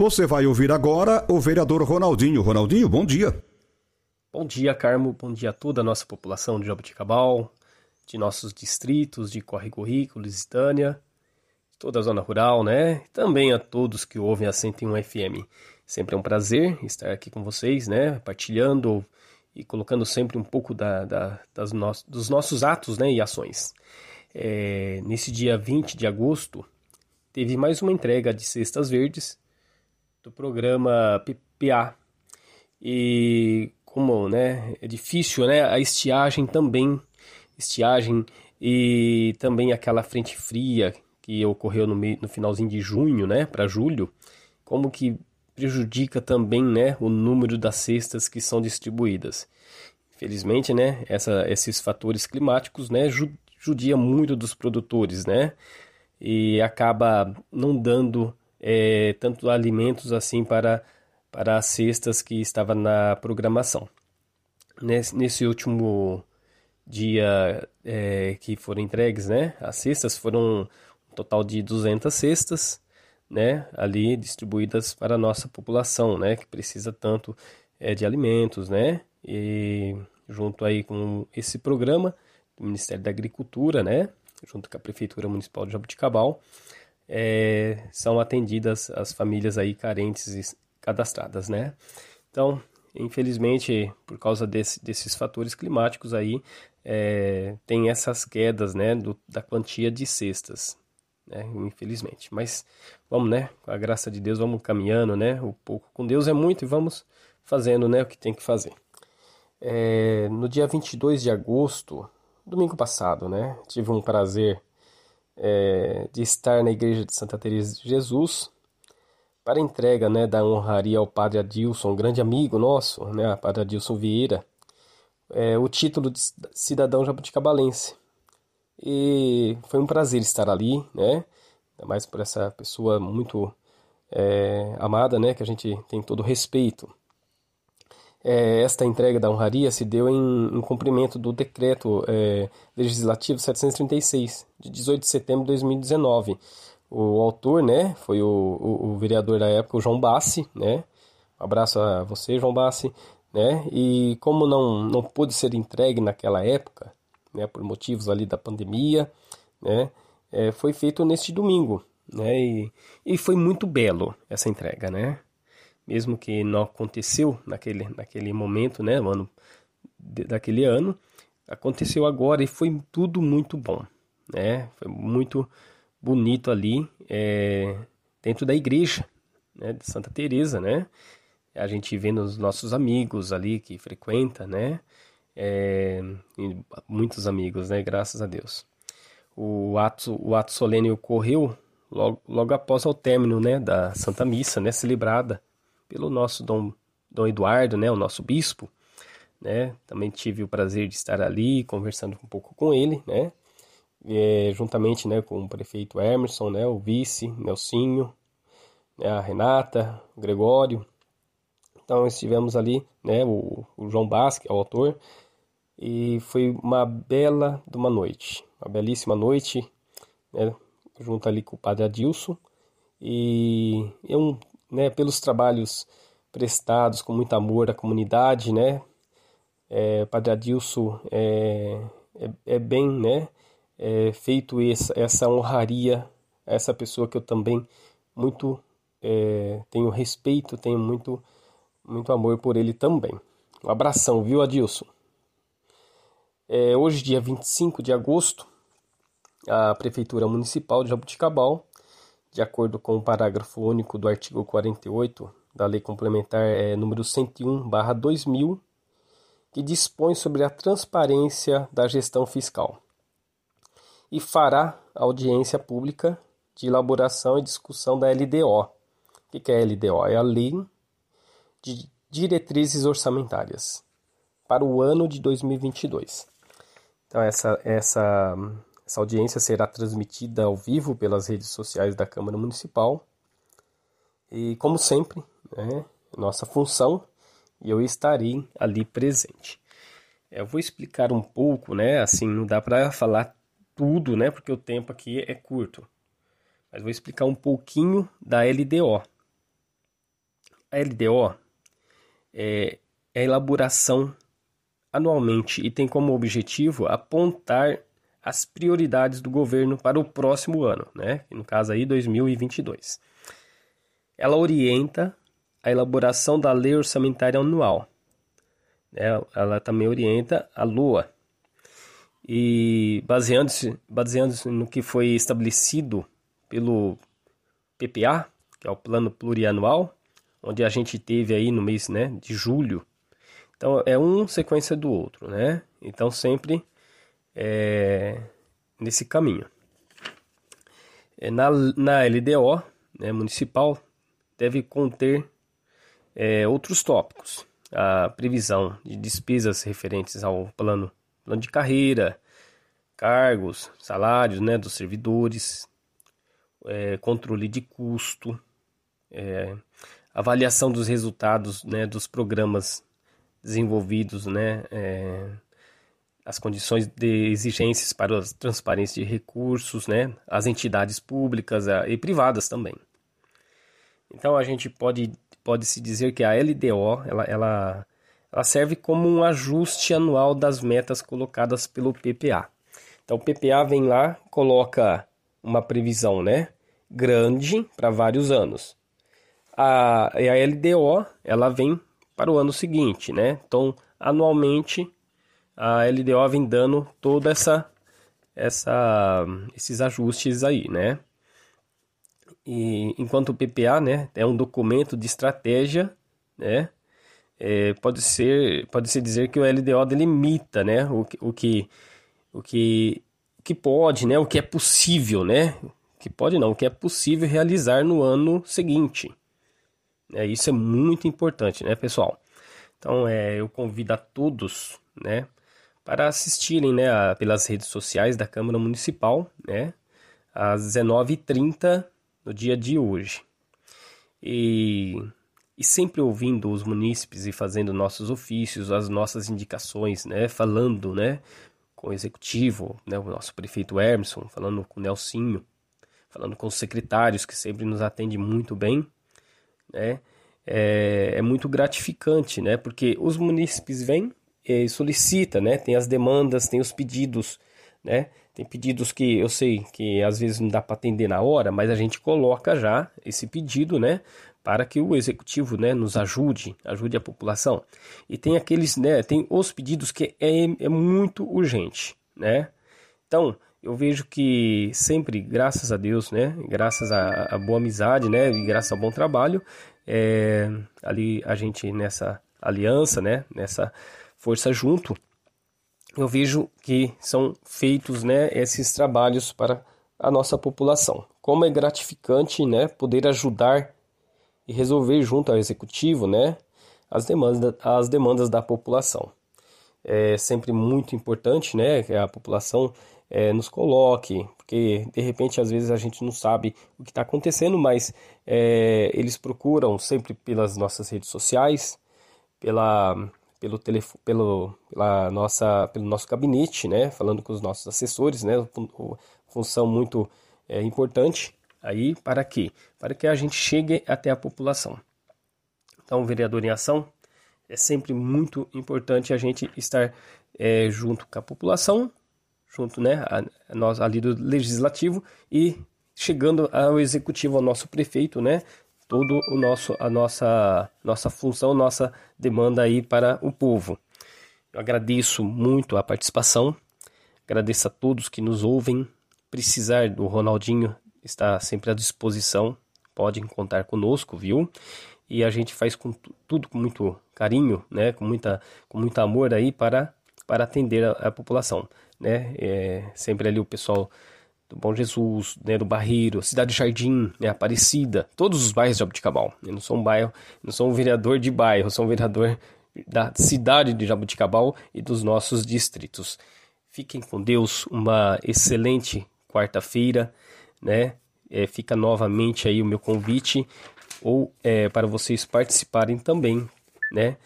Você vai ouvir agora o vereador Ronaldinho. Ronaldinho, bom dia. Bom dia, Carmo. Bom dia a toda a nossa população de Jaboticabal, de nossos distritos de Corre Rico, Lusitânia, toda a zona rural, né? Também a todos que ouvem a 101 FM. Sempre é um prazer estar aqui com vocês, né? Partilhando e colocando sempre um pouco da, da, das no dos nossos atos né? e ações. É, nesse dia 20 de agosto, teve mais uma entrega de cestas verdes do programa PPA. E como né, é difícil, né, a estiagem também, estiagem e também aquela frente fria que ocorreu no, no finalzinho de junho, né, para julho, como que prejudica também, né, o número das cestas que são distribuídas. Infelizmente, né, essa, esses fatores climáticos, né, judia muito dos produtores, né, e acaba não dando é, tanto alimentos assim para, para as cestas que estava na programação. Nesse, nesse último dia é, que foram entregues, né, as cestas foram um total de 200 cestas, né, ali distribuídas para a nossa população, né, que precisa tanto é, de alimentos, né, e junto aí com esse programa do Ministério da Agricultura, né, junto com a Prefeitura Municipal de Jabuticabal, é, são atendidas as famílias aí carentes cadastradas, né? Então, infelizmente, por causa desse, desses fatores climáticos aí, é, tem essas quedas, né, do, da quantia de cestas, né, infelizmente. Mas vamos, né, com a graça de Deus, vamos caminhando, né, o pouco com Deus é muito e vamos fazendo, né, o que tem que fazer. É, no dia 22 de agosto, domingo passado, né, tive um prazer é, de estar na igreja de Santa Teresa de Jesus para entrega né, da honraria ao padre Adilson, um grande amigo nosso, né, padre Adilson Vieira, é, o título de cidadão jabuticabalense. E foi um prazer estar ali, né, ainda mais por essa pessoa muito é, amada, né, que a gente tem todo respeito. É, esta entrega da honraria se deu em, em cumprimento do decreto é, legislativo 736, de 18 de setembro de 2019. O autor, né, foi o, o, o vereador da época, o João Bassi, né, um abraço a você, João Bassi, né, e como não, não pôde ser entregue naquela época, né, por motivos ali da pandemia, né, é, foi feito neste domingo, né, e, e foi muito belo essa entrega, né, mesmo que não aconteceu naquele, naquele momento, né, ano, daquele ano, aconteceu agora e foi tudo muito bom, né, foi muito bonito ali é, dentro da igreja, né, de Santa Teresa, né, a gente vendo os nossos amigos ali que frequenta, né, é, muitos amigos, né, graças a Deus. O ato, o ato solene ocorreu logo, logo após o término, né, da Santa Missa, né, celebrada pelo nosso Dom, Dom Eduardo, né, o nosso bispo, né, também tive o prazer de estar ali conversando um pouco com ele, né, é, juntamente, né, com o prefeito Emerson, né, o vice, Nelsinho, né, a Renata, o Gregório, então estivemos ali, né, o, o João Basque, é o autor, e foi uma bela de uma noite, uma belíssima noite, né, junto ali com o padre Adilson, e é um né, pelos trabalhos prestados com muito amor à comunidade, né? É, Padre Adilson é, é, é, bem, né? É, feito essa, essa honraria a essa pessoa que eu também muito é, tenho respeito, tenho muito, muito amor por ele também. Um abração, viu, Adilson? É, hoje, dia 25 de agosto, a Prefeitura Municipal de Jabuticabal de acordo com o parágrafo único do artigo 48 da Lei Complementar é, número 101/2000, que dispõe sobre a transparência da gestão fiscal. E fará audiência pública de elaboração e discussão da LDO, O que é a LDO? É a Lei de Diretrizes Orçamentárias para o ano de 2022. Então, essa, essa, essa audiência será transmitida ao vivo pelas redes sociais da Câmara Municipal. E, como sempre, né, nossa função, e eu estarei ali presente. Eu vou explicar um pouco, né? Assim, não dá para falar tudo, né? Porque o tempo aqui é curto. Mas vou explicar um pouquinho da LDO. A LDO é, é a elaboração anualmente e tem como objetivo apontar as prioridades do governo para o próximo ano, né? No caso aí 2022. Ela orienta a elaboração da lei orçamentária anual. Né? Ela também orienta a LOA. E baseando-se baseando no que foi estabelecido pelo PPA, que é o Plano Plurianual, onde a gente teve aí no mês né, de julho então é um sequência do outro, né? Então sempre é, nesse caminho. É, na, na LDO né, municipal deve conter é, outros tópicos. A previsão de despesas referentes ao plano, plano de carreira, cargos, salários né, dos servidores, é, controle de custo, é, avaliação dos resultados né, dos programas desenvolvidos, né, é, as condições de exigências para a transparência de recursos, né, as entidades públicas e privadas também. Então a gente pode, pode se dizer que a LDO ela, ela, ela serve como um ajuste anual das metas colocadas pelo PPA. Então o PPA vem lá, coloca uma previsão né, grande para vários anos. A, a LDO ela vem para o ano seguinte, né? Então, anualmente a LDO vem dando toda essa essa esses ajustes aí, né? E enquanto o PPA, né, é um documento de estratégia, né? É, pode ser pode se dizer que o LDO delimita, né, o, o que o que o que pode, né, o que é possível, né? Que pode não, o que é possível realizar no ano seguinte. É, isso é muito importante, né, pessoal? Então, é, eu convido a todos, né, para assistirem, né, a, pelas redes sociais da Câmara Municipal, né, às 19h30 no dia de hoje. E, e sempre ouvindo os munícipes e fazendo nossos ofícios, as nossas indicações, né, falando, né, com o executivo, né, o nosso prefeito Emerson, falando com o Nelsinho, falando com os secretários que sempre nos atendem muito bem, né? É, é muito gratificante, né? Porque os munícipes vêm e solicitam, né? Tem as demandas, tem os pedidos, né? Tem pedidos que eu sei que às vezes não dá para atender na hora, mas a gente coloca já esse pedido, né? Para que o executivo, né, nos ajude, ajude a população. E tem aqueles, né? Tem os pedidos que é, é muito urgente, né? Então, eu vejo que sempre, graças a Deus, né, graças à boa amizade, né, e graças ao bom trabalho, é, ali a gente nessa aliança, né, nessa força junto, eu vejo que são feitos, né, esses trabalhos para a nossa população. Como é gratificante, né, poder ajudar e resolver junto ao executivo, né, as demandas, as demandas da população. É sempre muito importante, né, que a população é, nos coloque, porque de repente às vezes a gente não sabe o que está acontecendo, mas é, eles procuram sempre pelas nossas redes sociais, pela, pelo telefone, pelo, pela nossa, pelo nosso gabinete, né, falando com os nossos assessores, né, função muito é, importante aí para quê? Para que a gente chegue até a população. Então, vereador em ação é sempre muito importante a gente estar é, junto com a população junto, né, a, a nós ali do legislativo e chegando ao executivo, ao nosso prefeito, né, todo o nosso a nossa nossa função, nossa demanda aí para o povo. Eu agradeço muito a participação. Agradeço a todos que nos ouvem. Precisar do Ronaldinho está sempre à disposição. Podem contar conosco, viu? E a gente faz com tudo com muito carinho, né? Com muita com muito amor aí para para atender a, a população né? É, sempre ali o pessoal do Bom Jesus, né, do Barreiro, Cidade Jardim, né, Aparecida, todos os bairros de Jabuticabal. Eu não sou um bairro, não sou um vereador de bairro, sou um vereador da cidade de Jabuticabal e dos nossos distritos. Fiquem com Deus, uma excelente quarta-feira, né? É, fica novamente aí o meu convite ou é, para vocês participarem também, né?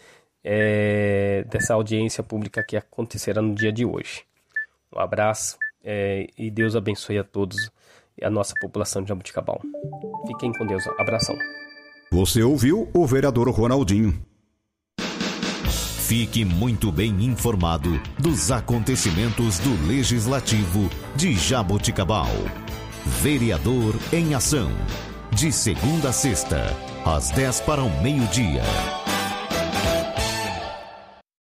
É, dessa audiência pública que acontecerá no dia de hoje. Um abraço é, e Deus abençoe a todos e a nossa população de Jabuticabal. Fiquem com Deus. Abração. Você ouviu o vereador Ronaldinho. Fique muito bem informado dos acontecimentos do Legislativo de Jaboticabal. Vereador em Ação. De segunda a sexta, às 10 para o meio-dia.